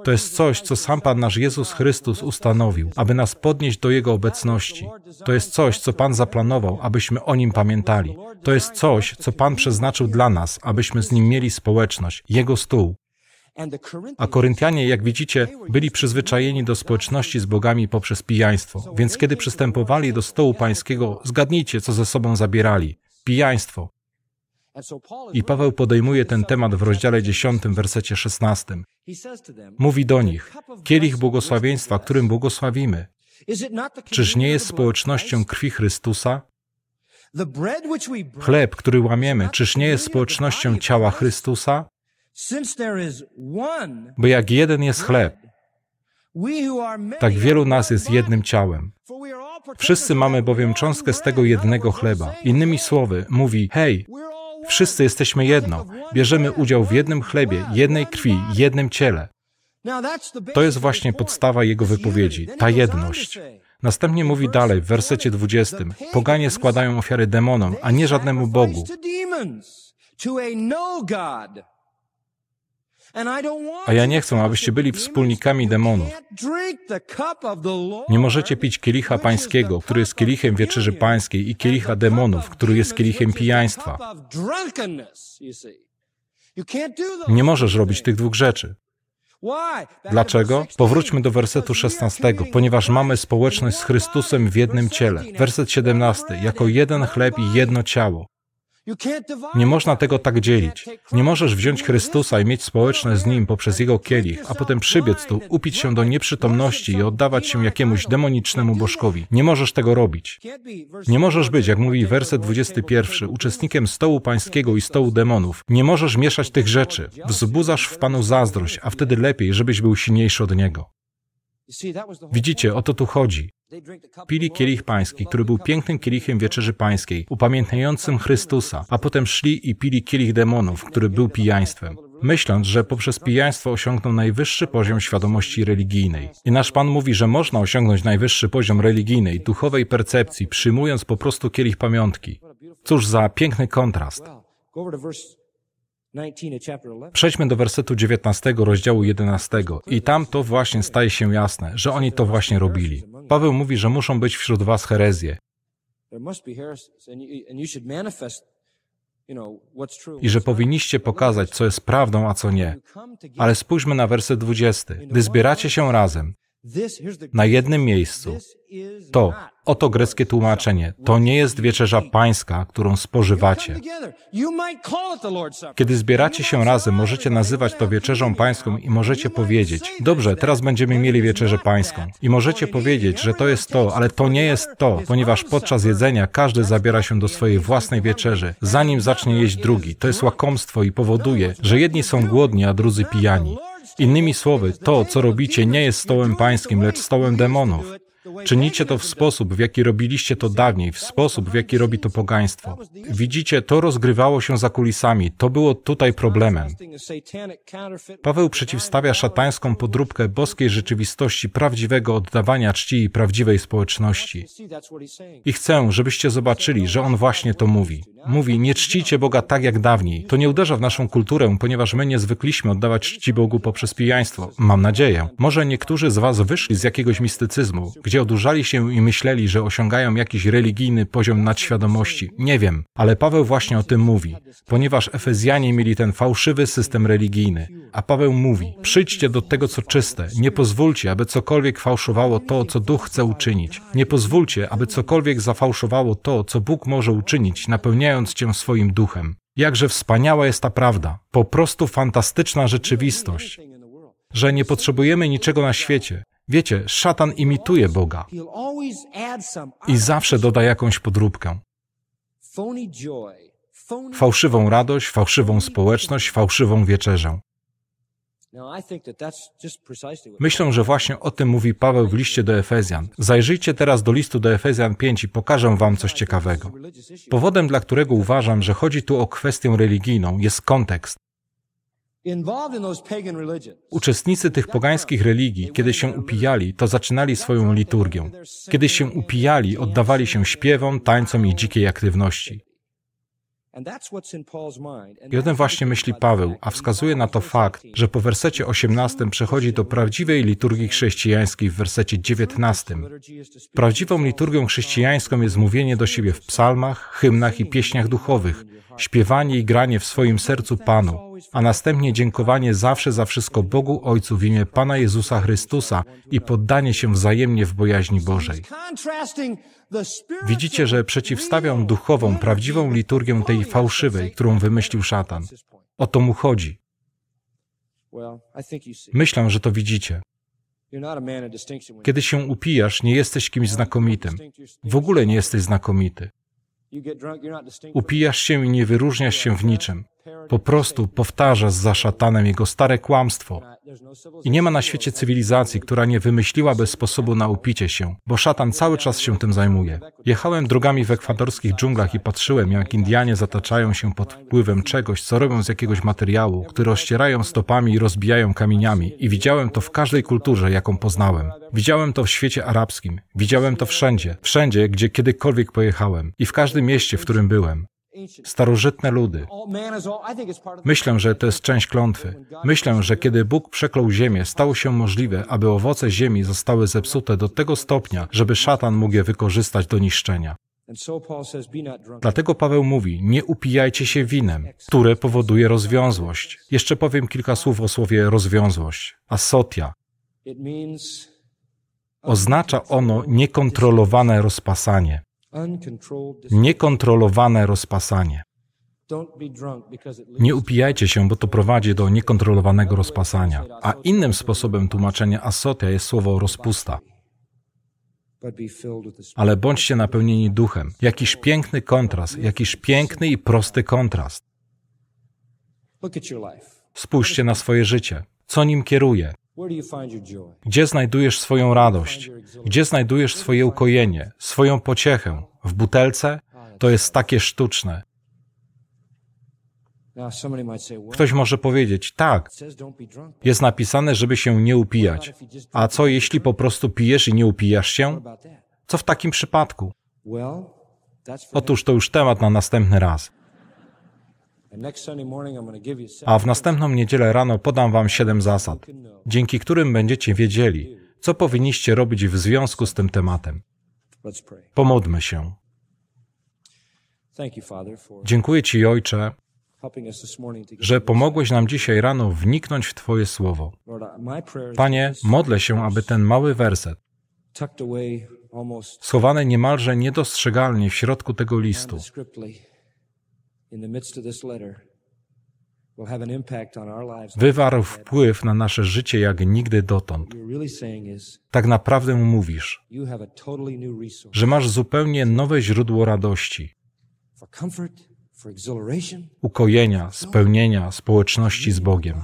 S1: To jest coś, co sam Pan nasz Jezus Chrystus ustanowił, aby nas podnieść do Jego obecności. To jest coś, co Pan zaplanował, abyśmy o Nim pamiętali. To jest coś, co Pan przeznaczył dla nas, abyśmy z Nim mieli społeczność, Jego stół. A Koryntianie, jak widzicie, byli przyzwyczajeni do społeczności z bogami poprzez pijaństwo, więc kiedy przystępowali do stołu pańskiego, zgadnijcie, co ze sobą zabierali. Pijaństwo. I Paweł podejmuje ten temat w rozdziale 10, wersecie 16. Mówi do nich: Kielich błogosławieństwa, którym błogosławimy. Czyż nie jest społecznością krwi Chrystusa? Chleb, który łamiemy, czyż nie jest społecznością ciała Chrystusa? Bo jak jeden jest chleb, tak wielu nas jest jednym ciałem. Wszyscy mamy bowiem cząstkę z tego jednego chleba. Innymi słowy, mówi: Hej, wszyscy jesteśmy jedno. Bierzemy udział w jednym chlebie, jednej krwi, jednym ciele. To jest właśnie podstawa jego wypowiedzi, ta jedność. Następnie mówi dalej w wersecie 20: Poganie składają ofiary demonom, a nie żadnemu Bogu. A ja nie chcę, abyście byli wspólnikami demonów. Nie możecie pić kielicha pańskiego, który jest kielichem wieczerzy pańskiej, i kielicha demonów, który jest kielichem pijaństwa. Nie możesz robić tych dwóch rzeczy. Dlaczego? Powróćmy do wersetu 16. Ponieważ mamy społeczność z Chrystusem w jednym ciele. Werset 17. Jako jeden chleb i jedno ciało. Nie można tego tak dzielić. Nie możesz wziąć Chrystusa i mieć społeczność z Nim poprzez Jego kielich, a potem przybiec tu, upić się do nieprzytomności i oddawać się jakiemuś demonicznemu bożkowi. Nie możesz tego robić. Nie możesz być, jak mówi werset 21, uczestnikiem stołu pańskiego i stołu demonów. Nie możesz mieszać tych rzeczy. Wzbudzasz w Panu zazdrość, a wtedy lepiej, żebyś był silniejszy od Niego. Widzicie, o to tu chodzi. Pili kielich pański, który był pięknym kielichem wieczerzy pańskiej, upamiętniającym Chrystusa, a potem szli i pili kielich demonów, który był pijaństwem, myśląc, że poprzez pijaństwo osiągną najwyższy poziom świadomości religijnej. I nasz Pan mówi, że można osiągnąć najwyższy poziom religijnej, duchowej percepcji, przyjmując po prostu kielich pamiątki. Cóż za piękny kontrast. Przejdźmy do wersetu 19 rozdziału 11 i tam to właśnie staje się jasne, że oni to właśnie robili. Paweł mówi, że muszą być wśród was herezje. I że powinniście pokazać, co jest prawdą, a co nie. Ale spójrzmy na werset 20. Gdy zbieracie się razem, na jednym miejscu. To, oto greckie tłumaczenie, to nie jest wieczerza pańska, którą spożywacie. Kiedy zbieracie się razem, możecie nazywać to wieczerzą pańską i możecie powiedzieć, dobrze, teraz będziemy mieli wieczerzę pańską. I możecie powiedzieć, że to jest to, ale to nie jest to, ponieważ podczas jedzenia każdy zabiera się do swojej własnej wieczerzy, zanim zacznie jeść drugi. To jest łakomstwo i powoduje, że jedni są głodni, a drudzy pijani. Innymi słowy, to, co robicie, nie jest stołem pańskim, lecz stołem demonów. Czynicie to w sposób, w jaki robiliście to dawniej, w sposób, w jaki robi to pogaństwo. Widzicie, to rozgrywało się za kulisami, to było tutaj problemem. Paweł przeciwstawia szatańską podróbkę boskiej rzeczywistości prawdziwego oddawania czci i prawdziwej społeczności. I chcę, żebyście zobaczyli, że on właśnie to mówi. Mówi, nie czcicie Boga tak jak dawniej. To nie uderza w naszą kulturę, ponieważ my nie zwykliśmy oddawać czci Bogu poprzez pijaństwo. Mam nadzieję. Może niektórzy z Was wyszli z jakiegoś mistycyzmu, gdzie odurzali się i myśleli, że osiągają jakiś religijny poziom nadświadomości. Nie wiem, ale Paweł właśnie o tym mówi, ponieważ Efezjanie mieli ten fałszywy system religijny. A Paweł mówi, przyjdźcie do tego, co czyste. Nie pozwólcie, aby cokolwiek fałszowało to, co Duch chce uczynić. Nie pozwólcie, aby cokolwiek zafałszowało to, co Bóg może uczynić, napełniając cię swoim duchem. Jakże wspaniała jest ta prawda. Po prostu fantastyczna rzeczywistość. Że nie potrzebujemy niczego na świecie. Wiecie, szatan imituje Boga i zawsze doda jakąś podróbkę. Fałszywą radość, fałszywą społeczność, fałszywą wieczerzę. Myślę, że właśnie o tym mówi Paweł w liście do Efezjan. Zajrzyjcie teraz do listu do Efezjan 5 i pokażę wam coś ciekawego. Powodem, dla którego uważam, że chodzi tu o kwestię religijną, jest kontekst. Uczestnicy tych pogańskich religii, kiedy się upijali, to zaczynali swoją liturgię. Kiedy się upijali, oddawali się śpiewom, tańcom i dzikiej aktywności. I o tym właśnie myśli Paweł, a wskazuje na to fakt, że po wersecie 18 przechodzi do prawdziwej liturgii chrześcijańskiej w wersecie 19. Prawdziwą liturgią chrześcijańską jest mówienie do siebie w psalmach, hymnach i pieśniach duchowych, śpiewanie i granie w swoim sercu Panu, a następnie dziękowanie zawsze za wszystko Bogu Ojcu w imię Pana Jezusa Chrystusa i poddanie się wzajemnie w bojaźni Bożej. Widzicie, że przeciwstawiam duchową, prawdziwą liturgię tej fałszywej, którą wymyślił szatan. O to mu chodzi. Myślę, że to widzicie. Kiedy się upijasz, nie jesteś kimś znakomitym. W ogóle nie jesteś znakomity. Upijasz się i nie wyróżniasz się w niczym. Po prostu powtarzasz za szatanem jego stare kłamstwo. I nie ma na świecie cywilizacji, która nie wymyśliłaby sposobu na upicie się, bo szatan cały czas się tym zajmuje. Jechałem drogami w ekwadorskich dżunglach i patrzyłem, jak Indianie zataczają się pod wpływem czegoś, co robią z jakiegoś materiału, który rozcierają stopami i rozbijają kamieniami. I widziałem to w każdej kulturze, jaką poznałem. Widziałem to w świecie arabskim. Widziałem to wszędzie. Wszędzie, gdzie kiedykolwiek pojechałem. I w każdym mieście, w którym byłem starożytne ludy. Myślę, że to jest część klątwy. Myślę, że kiedy Bóg przeklął ziemię, stało się możliwe, aby owoce ziemi zostały zepsute do tego stopnia, żeby szatan mógł je wykorzystać do niszczenia. Dlatego Paweł mówi, nie upijajcie się winem, które powoduje rozwiązłość. Jeszcze powiem kilka słów o słowie rozwiązłość. Asotia. Oznacza ono niekontrolowane rozpasanie. Niekontrolowane rozpasanie. Nie upijajcie się, bo to prowadzi do niekontrolowanego rozpasania. A innym sposobem tłumaczenia asotia jest słowo rozpusta. Ale bądźcie napełnieni duchem. Jakiż piękny kontrast, jakiż piękny i prosty kontrast. Spójrzcie na swoje życie. Co nim kieruje? Gdzie znajdujesz swoją radość? Gdzie znajdujesz swoje ukojenie, swoją pociechę? W butelce? To jest takie sztuczne. Ktoś może powiedzieć, tak, jest napisane, żeby się nie upijać. A co jeśli po prostu pijesz i nie upijasz się? Co w takim przypadku? Otóż to już temat na następny raz. A w następną niedzielę rano podam Wam siedem zasad, dzięki którym będziecie wiedzieli, co powinniście robić w związku z tym tematem. Pomódmy się. Dziękuję Ci, Ojcze, że pomogłeś nam dzisiaj rano wniknąć w Twoje słowo. Panie, modlę się, aby ten mały werset, schowany niemalże niedostrzegalnie w środku tego listu, wywarł wpływ na nasze życie jak nigdy dotąd. Tak naprawdę mówisz, że masz zupełnie nowe źródło radości, ukojenia, spełnienia, społeczności z Bogiem,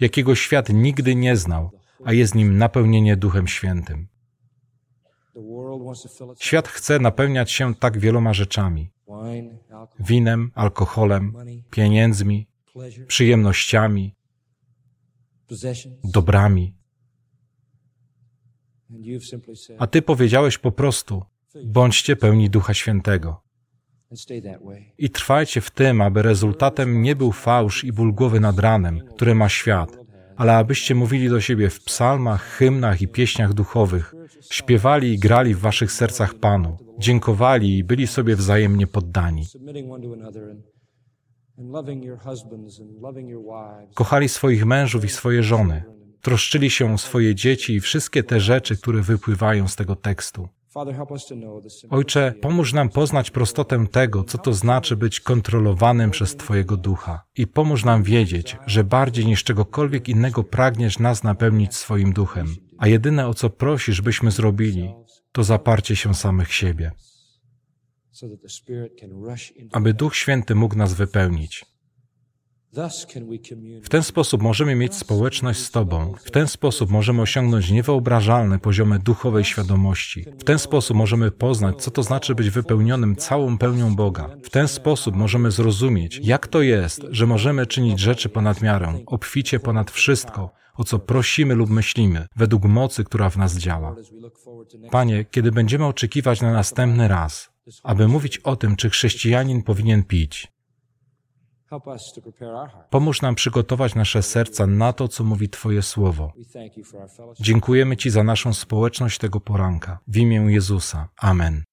S1: jakiego świat nigdy nie znał, a jest nim napełnienie Duchem Świętym. Świat chce napełniać się tak wieloma rzeczami: winem, alkoholem, pieniędzmi, przyjemnościami, dobrami. A ty powiedziałeś po prostu: bądźcie pełni Ducha Świętego. I trwajcie w tym, aby rezultatem nie był fałsz i ból głowy nad ranem, które ma świat, ale abyście mówili do siebie w psalmach, hymnach i pieśniach duchowych, śpiewali i grali w waszych sercach Panu, dziękowali i byli sobie wzajemnie poddani. Kochali swoich mężów i swoje żony, troszczyli się o swoje dzieci i wszystkie te rzeczy, które wypływają z tego tekstu. Ojcze, pomóż nam poznać prostotę tego, co to znaczy być kontrolowanym przez Twojego ducha. I pomóż nam wiedzieć, że bardziej niż czegokolwiek innego pragniesz nas napełnić swoim duchem. A jedyne, o co prosisz, byśmy zrobili, to zaparcie się samych siebie, aby Duch Święty mógł nas wypełnić. W ten sposób możemy mieć społeczność z Tobą. W ten sposób możemy osiągnąć niewyobrażalne poziomy duchowej świadomości. W ten sposób możemy poznać, co to znaczy być wypełnionym całą pełnią Boga. W ten sposób możemy zrozumieć, jak to jest, że możemy czynić rzeczy ponad miarę, obficie ponad wszystko, o co prosimy lub myślimy, według mocy, która w nas działa. Panie, kiedy będziemy oczekiwać na następny raz, aby mówić o tym, czy chrześcijanin powinien pić, Pomóż nam przygotować nasze serca na to, co mówi Twoje słowo. Dziękujemy Ci za naszą społeczność tego poranka. W imię Jezusa. Amen.